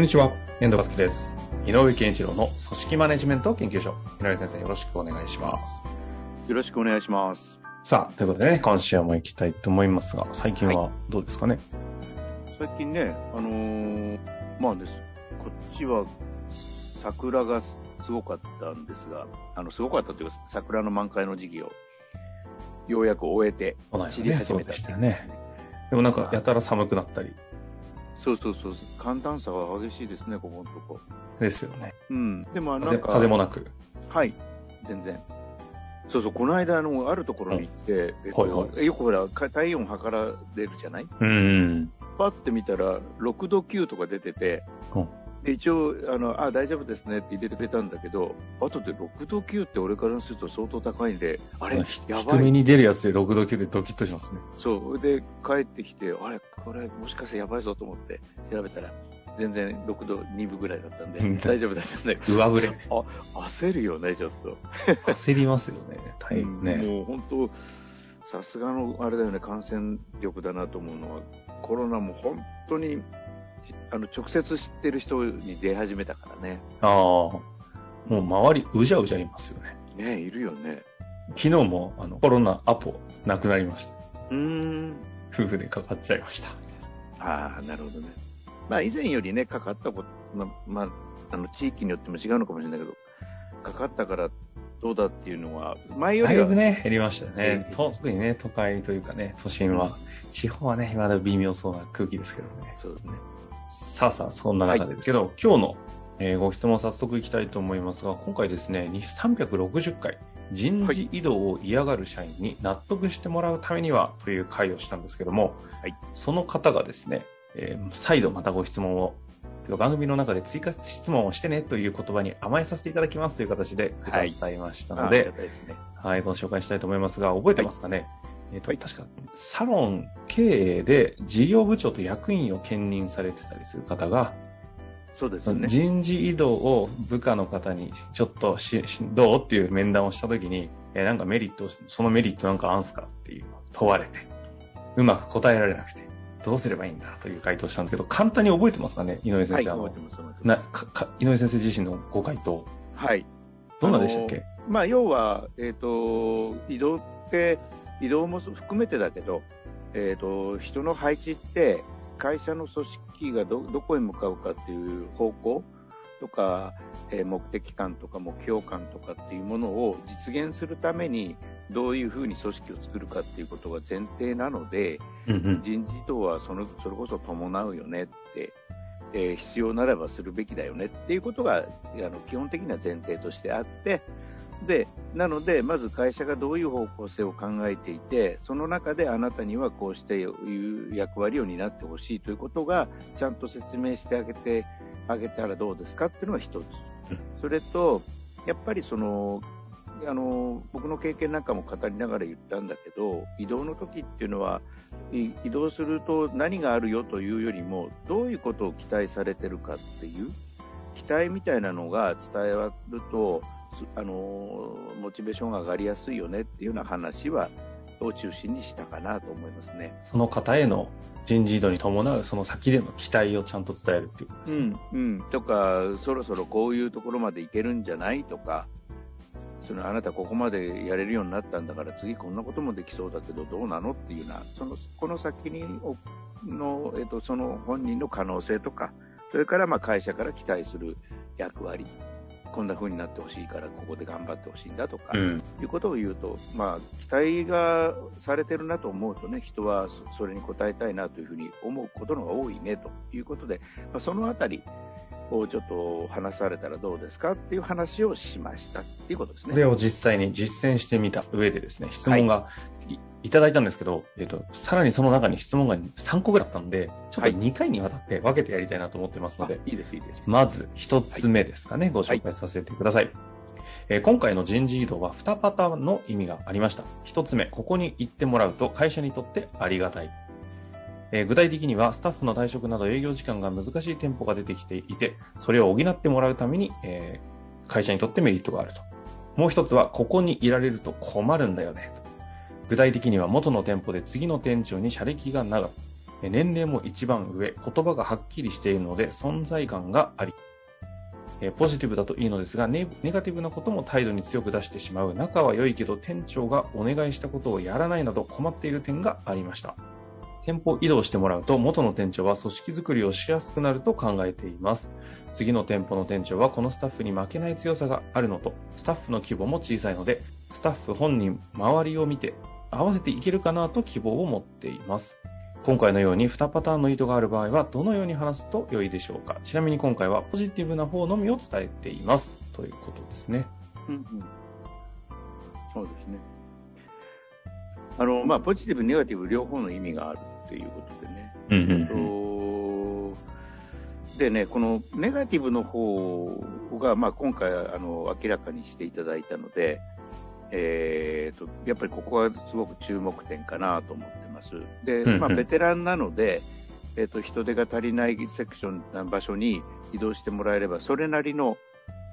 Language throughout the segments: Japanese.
こんにちは、遠藤和樹です。井上健一郎の組織マネジメント研究所。井上先生、よろしくお願いします。よろしくお願いします。さあ、ということでね、今週も行きたいと思いますが、最近はどうですかね、最近ね、あのーまあです、こっちは桜がすごかったんですが、あの、すごかったというか、桜の満開の時期をようやく終えてこの間知りね、始めたそうでしたよね。でもなんか、やたら寒くなったりそうそうそう、寒暖差が激しいですね、ここのとこ。ですよね。うん。でも、なん風か、風もなく。はい、全然。そうそう、この間、あの、あるところに行って、えっと、はいはよくほら、か体温測られるじゃない？うん。パッて見たら、6度9とか出てて、うんで一応あの、あ、大丈夫ですねって入れてくれたんだけど、後で6度9って俺からすると相当高いんで、あれ、ひやばい。低めに出るやつで6度9でドキッとしますね。そう。で、帰ってきて、あれ、これもしかしてやばいぞと思って調べたら、全然6度2分ぐらいだったんでうん、大丈夫だったんだけど、上振れ。焦るよね、ちょっと。焦りますよね。大変ね。もう本当、さすがのあれだよね、感染力だなと思うのは、コロナも本当に、あの直接知ってる人に出始めたからね。ああ。もう周り、うじゃうじゃいますよね。ねいるよね。昨日も、あの、コロナアポ、なくなりました。うーん。夫婦でかかっちゃいました。ああ、なるほどね。まあ以前よりね、かかったこと、ままあ、あの、地域によっても違うのかもしれないけど、かかったからどうだっていうのは、前よりは、だいぶね、減りましたよね。特にね、都会というかね、都心は。地方はね、まだ微妙そうな空気ですけどね。そうですね。さあさあ、そんな中ですけど、今日の、えーご質問早速いきたいと思いますが、今回ですね、に360回、人事異動を嫌がる社員に納得してもらうためにはという回をしたんですけども、はい。その方がですね、えー再度またご質問を、てか番組の中で追加質問をしてねという言葉に甘えさせていただきますという形でくださいましたのであありが、たいね。はい、ご紹介したいと思いますが、覚えてますかね、えっ、と、はい確か、サロン経営で事業部長と役員を兼任されてたりする方が、そうですよね。人事異動を部下の方にちょっとししどうっていう面談をしたときに、えーなんかメリット、そのメリットなんかあんすかっていう問われて、うまく答えられなくて、どうすればいいんだという回答をしたんですけど、簡単に覚えてますかね、井上はい、先生。あの覚えてます、覚えてなます。かか井上先生自身のご回答、はい。どんなでしたっけ？まあ、要は、えっ、と、移動って、移動も含めてだけど、えっ、と、人の配置って、会社の組織がど、どこへ向かうかっていう方向とか、えー目的感とか目標感とかっていうものを実現するために、どういうふうに組織を作るかっていうことが前提なので、うんうん。人事異動はそのそれこそ伴うよねって、えー必要ならばするべきだよねっていうことがあの基本的な前提としてあってでなのでまず会社がどういう方向性を考えていてその中であなたにはこうしていう役割を担ってほしいということがちゃんと説明してあげてあげたらどうですかっていうのが一つ。それとやっぱりそのあの僕の経験なんかも語りながら言ったんだけど移動の時っていうのは移動すると何があるよというよりもどういうことを期待されてるかっていう期待みたいなのが伝わるとあのモチベーションが上がりやすいよねっていうような話はを中心にしたかなと思いますね。その方への人事異動に伴うその先での期待をちゃんと伝えるっていうことですね。うん、うん。とか、そろそろこういうところまでいけるんじゃないとか、そのあなたここまでやれるようになったんだから次こんなこともできそうだけどどうなのっていうな、その、この先におの、えっと、その本人の可能性とか、それからまあ会社から期待する役割、こんな風になってほしいからここで頑張ってほしいんだとか、うん。いうことを言うと、まあ、期待がされてるなと思うとね、人はそそれに応えたいなというふうに思うことのが多いねということで、まあ、そのあたりをちょっと話されたらどうですかっていう話をしましたっていうことですね。これを実際に実践してみた上でですね、質問がいいただいたんですけど、えっ、と、さらにその中に質問が3個ぐらいあったんで、ちょっと2回にわたって分けてやりたいなと思ってますので、いいです、いいです。まず1つ目ですかね、ご紹介させてください。えー今回の人事異動は2パターンの意味がありました。1つ目、ここに行ってもらうと会社にとってありがたい。えー具体的にはスタッフの退職など営業時間が難しい店舗が出てきていて、それを補ってもらうために、えー会社にとってメリットがあると。もう一つは、ここにいられると困るんだよね。具体的には元の店舗で次の店長に社歴が長く、年齢も一番上、言葉がはっきりしているので存在感があり、ポジティブだといいのですがネ、ネガティブなことも態度に強く出してしまう、仲は良いけど店長がお願いしたことをやらないなど困っている点がありました。店舗移動してもらうと元の店長は組織づくりをしやすくなると考えています。次の店舗の店長はこのスタッフに負けない強さがあるのと、スタッフの規模も小さいので、スタッフ本人、周りを見て合わせていけるかなと希望を持っています。今回のように2パターンの意図がある場合はどのように話すと良いでしょうかちなみに今回はポジティブな方のみを伝えています。ということですね。うんうんそうですね。あの、まあ、ポジティブ、ネガティブ両方の意味があるっていうことでね。うんえっとでね、このネガティブの方が、まあ、今回あの明らかにしていただいたので、えー、とやっぱりここはすごく注目点かなと思ってます。で、まあ、ベテランなので、えー、と人手が足りないセクション場所に移動してもらえれば、それなりの、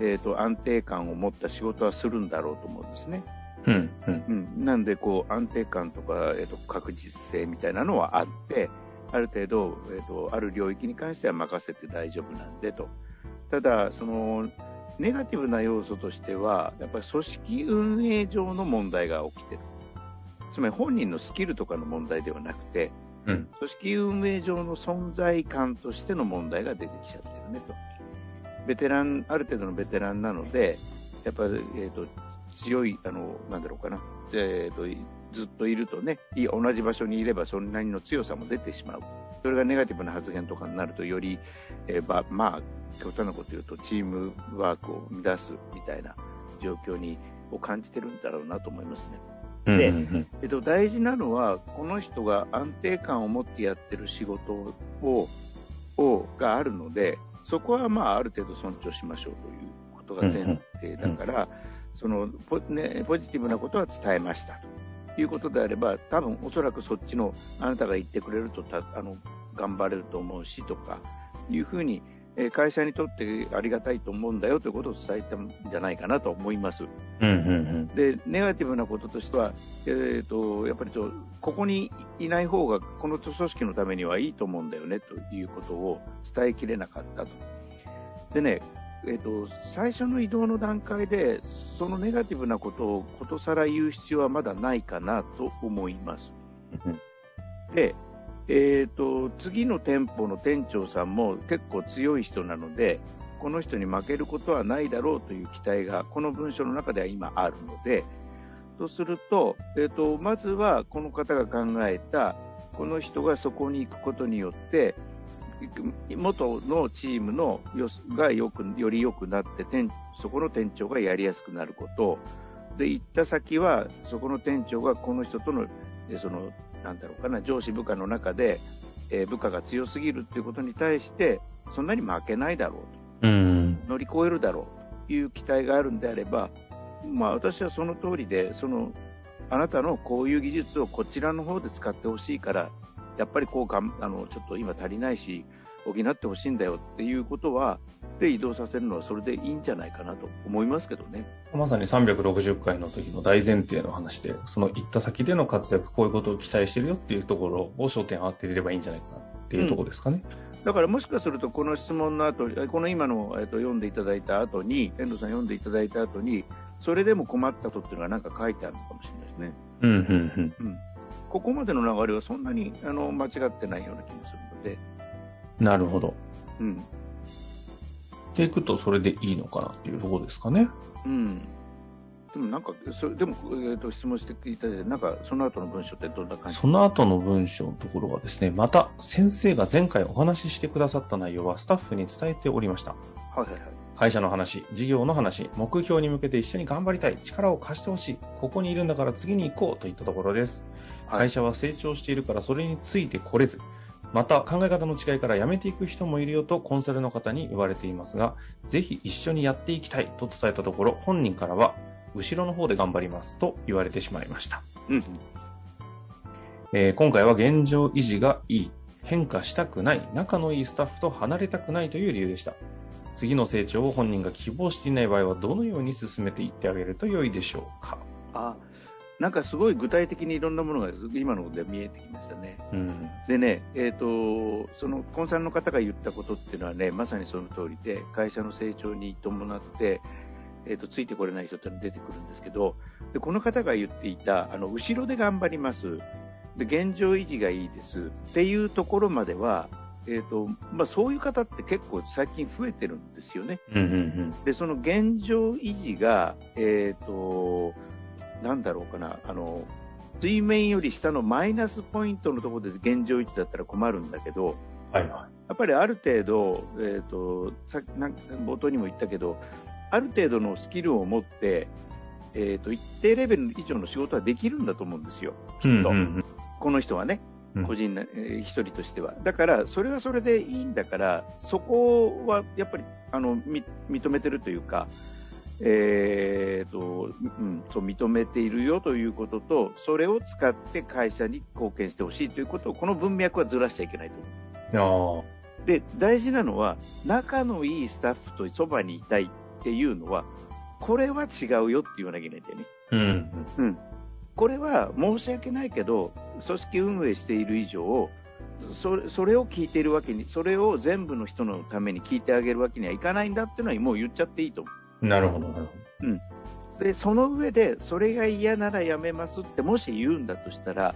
えー、と安定感を持った仕事はするんだろうと思うんですね。うん、うん、うん、なんでこう安定感とか、えー、と確実性みたいなのはあって、ある程度、えー、とある領域に関しては任せて大丈夫なんでと。ただ、そのネガティブな要素としては、やっぱり組織運営上の問題が起きてる。つまり本人のスキルとかの問題ではなくて、うん、組織運営上の存在感としての問題が出てきちゃってるねと。ベテラン、ある程度のベテランなので、やっぱり、えっ、と、強い、あの、なんだろうかな。えっ、と、ずっといるとね、い同じ場所にいればそれなりの強さも出てしまう。それがネガティブな発言とかになると、より、えーばまあ、極端なこと言うと、チームワークを乱すみたいな状況に、を感じてるんだろうなと思いますね。うん、でうんえっと、大事なのは、この人が安定感を持ってやってる仕事を、をがあるので、そこはまあ、ある程度尊重しましょうということが前提だから、そのポ,、ね、ポジティブなことは伝えましたということであれば、多分おそらくそっちのあなたが言ってくれるとたあの頑張れると思うしとかいうふうに、えー会社にとってありがたいと思うんだよということを伝えたんじゃないかなと思います。うん、うん、で、ネガティブなこととしては、えー、とやっぱりそうここにいない方がこの組織のためにはいいと思うんだよねということを伝えきれなかったと。でね、えー、と最初の移動の段階でそのネガティブなことをことさら言う必要はまだないかなと思います。うん。で、えー、と次の店舗の店長さんも結構強い人なのでこの人に負けることはないだろうという期待がこの文章の中では今あるのでとすると,、えー、とまずはこの方が考えたこの人がそこに行くことによって元のチームのよがよくより良くなって店そこの店長がやりやすくなること。で行った先はそこの店長がこの人とのえそのなんだろうかな上司部下の中で、えー部下が強すぎるっていうことに対してそんなに負けないだろううん、と乗り越えるだろうという期待があるんであれば、まあ、私はその通りでそのあなたのこういう技術をこちらの方で使ってほしいからやっぱりこうがんあのちょっと今足りないし補ってほしいんだよっていうことはで移動させるのはそれでいいんじゃないかなと思いますけどね。まさに360回の時の大前提の話で、その行った先での活躍、こういうことを期待してるよっていうところを焦点を当てれればいいんじゃないかなっていうところですかね。だからもしかすると、この質問の後えこの今の、えっと読んでいただいた後に、遠藤さん読んでいただいた後に、それでも困ったことっていうのがなんか書いてあるのかもしれないですね。うん、うん、うん。ここまでの流れはそんなにあの間違ってないような気もするので、うん。なるほど。うん。っていくとそれでいいのかなっていうところですかね。うん。でもなんか、それでも、えっと質問していただいて、なんかその後の文章ってどんな感じ？その後の文章のところはですね、また先生が前回お話ししてくださった内容はスタッフに伝えておりました。はいはいはい。会社の話、事業の話、目標に向けて一緒に頑張りたい、力を貸してほしい、ここにいるんだから次に行こうといったところです。はい会社は成長しているからそれについてこれず、また考え方の違いから辞めていく人もいるよとコンサルの方に言われていますが、ぜひ一緒にやっていきたいと伝えたところ、本人からは、後ろの方で頑張りますと言われてしまいました。うん。えー今回は現状維持がいい、変化したくない、仲のいいスタッフと離れたくないという理由でした。次の成長を本人が希望していない場合はどのように進めていってあげると良いでしょうか？あ、なんかすごい具体的にいろんなものが今ので見えてきましたね。うん。でね、えっ、と、そのコンサルの方が言ったことっていうのはね、まさにその通りで、会社の成長に伴って、えっ、と、ついてこれない人ってのが出てくるんですけど、で、この方が言っていた、あの、後ろで頑張ります。で、現状維持がいいです。っていうところまでは、えっ、と、まあ、そういう方って結構最近増えてるんですよね。うんうんで、その現状維持が、えっ、と、なんだろうかな、あの、水面より下のマイナスポイントのところで現状維持だったら困るんだけど、はいはやっぱりある程度、えっ、と、さな冒頭にも言ったけど、ある程度のスキルを持って、えっ、と、一定レベル以上の仕事はできるんだと思うんですよ。い。うんきっと。うんこの人はねうん、個人な、えー一人としては。だから、それはそれでいいんだから、そこはやっぱり、あの、み認めてるというか、えーと、うん、そう、認めているよということと、それを使って会社に貢献してほしいということを、この文脈はずらしちゃいけないとで、大事なのは、仲のいいスタッフとそばにいたいっていうのは、これは違うよって言わなきゃいけないんだよね。あ。うんうん。これは申し訳ないけど、組織運営している以上、それそれを聞いているわけに、それを全部の人のために聞いてあげるわけにはいかないんだっていうのはもう言っちゃっていいと思うん。なるほど、なるう。で、その上で、それが嫌ならやめますってもし言うんだとしたら、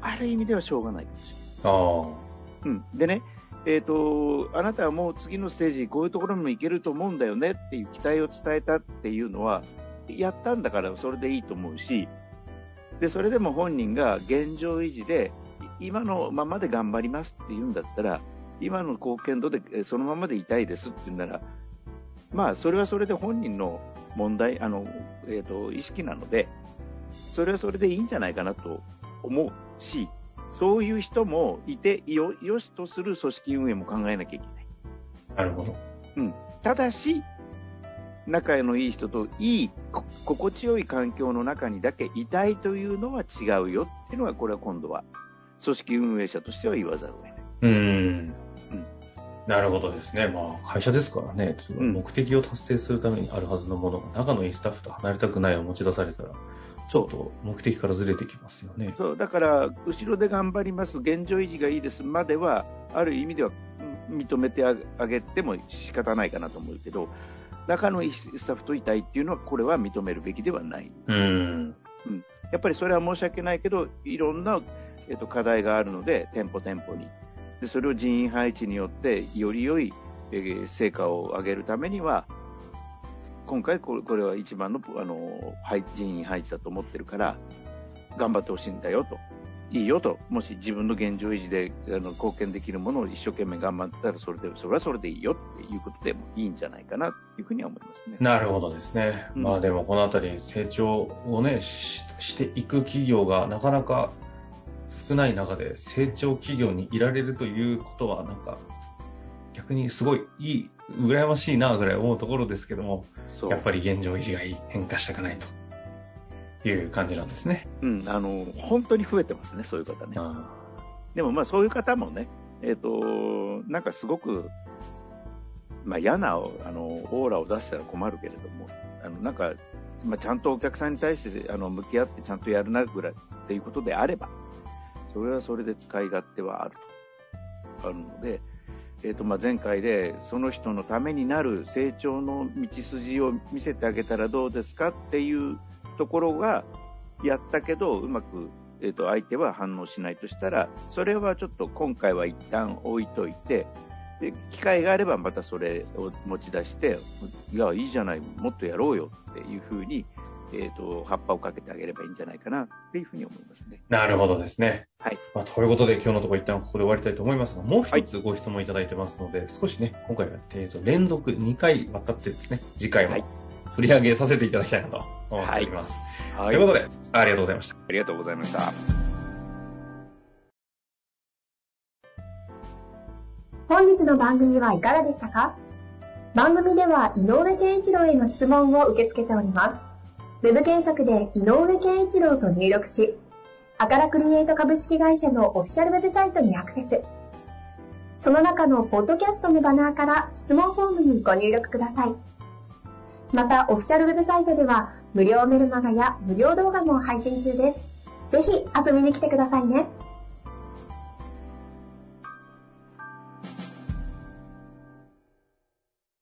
ある意味ではしょうがないですよ。ほど。うん。でね、えっ、と、あなたはもう次のステージ、こういうところにも行けると思うんだよねっていう期待を伝えたっていうのは、やったんだからそれでいいと思うし、で、それでも本人が現状維持で、い今のままで頑張りますって言うんだったら、今の貢献度でえそのままでいたいですって言うなら、まあ、それはそれで本人の問題、あの、えっ、と、意識なので、それはそれでいいんじゃないかなと思うし、そういう人もいてよ、よしとする組織運営も考えなきゃいけない。なるほど。うん。ただし、仲のいい人といい、こ心地よい環境の中にだけいたいというのは違うよっていうのが、これは今度は、組織運営者としては言わざるを得ない。うんうん。なるほどですね。まあ、会社ですからね、目的を達成するためにあるはずのものが、仲のいいスタッフと離れたくないを持ち出されたら、ちょっと目的からずれてきますよね。そう、だから、後ろで頑張ります、現状維持がいいですまでは、ある意味ではうん認めてあげても仕方ないかなと思うけど、仲のいいスタッフといたいっていうのは、これは認めるべきではない。うん。やっぱりそれは申し訳ないけど、いろんな、えっと課題があるので、店舗店舗に。で、それを人員配置によって、より良い、えー成果を上げるためには、今回これこれは一番のあの配人員配置だと思ってるから、頑張ってほしいんだよと。いいよと。もし自分の現状維持であの貢献できるものを一生懸命頑張ってたら、それで、それはそれでいいよっていうことでもいいんじゃないかなというふうには思いますね。なるほどですね。うんまあでもこのあたり成長をねし、していく企業がなかなか少ない中で成長企業にいられるということはなんか逆にすごいいい、羨ましいなぐらい思うところですけども。やっぱり現状維持がいい、変化したくないという感じなんですね。うん、あの、本当に増えてますね、そういう方ね。あでもまあそういう方もね、えっ、と、なんかすごく、まあ嫌な、あの、オーラを出したら困るけれども、あの、なんか、まあちゃんとお客さんに対して、あの、向き合ってちゃんとやるなぐらいっていうことであれば、それはそれで使い勝手はあると。あるので、えっ、と、まあ前回で、その人のためになる成長の道筋を見せてあげたらどうですかっていうところが、やったけど、うまくえー、と相手は反応しないとしたら、それはちょっと今回は一旦置いといて、で機会があればまたそれを持ち出して、いや、いいじゃない、もっとやろうよっていうふうにえっ、と、葉っぱをかけてあげればいいんじゃないかなっていうふうに思いますね。なるほどですね。はい。まあ、ということで今日のところ一旦ここで終わりたいと思いますが、もう一つご質問いただいてますので、少しね、今回は、えー、と連続2回わたってですね、次回もはい取り上げさせていただきたいなと思っております。はということで、ありがとうございました。ありがとうございました。本日の番組はいかがでしたか？番組では井上健一郎への質問を受け付けております。ウェブ検索で井上健一郎と入力し、アカラクリエイト株式会社のオフィシャルウェブサイトにアクセス。その中のポッドキャストのバナーから質問フォームにご入力ください。また、オフィシャルウェブサイトでは無料メルマガや無料動画も配信中です。ぜひ遊びに来てくださいね。